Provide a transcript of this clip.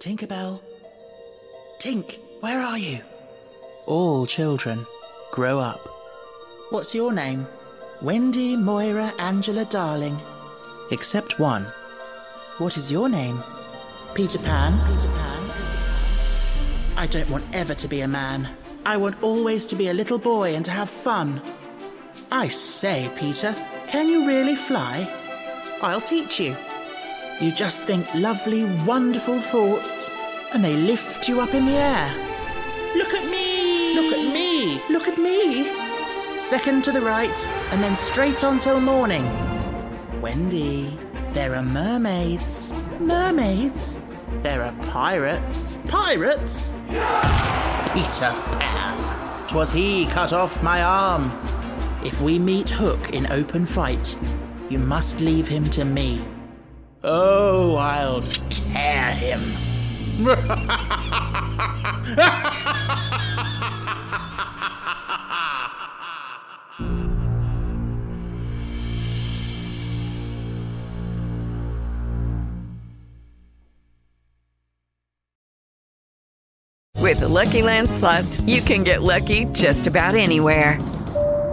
Tinkerbell. Tink, where are you? All children grow up. What's your name? Wendy, Moira, Angela, Darling. Except one. What is your name? Peter Pan. Peter Pan. Peter Pan. I don't want ever to be a man. I want always to be a little boy and to have fun. I say, Peter, can you really fly? I'll teach you. You just think lovely, wonderful thoughts, and they lift you up in the air. Look at me! Look at me! Look at me! Second to the right, and then straight on till morning. Wendy, there are mermaids. Mermaids? There are pirates. Pirates? Peter Pan. 'Twas he cut off my arm. If we meet Hook in open fight, you must leave him to me. Oh, I'll tear him. With the Lucky Land slots, you can get lucky just about anywhere.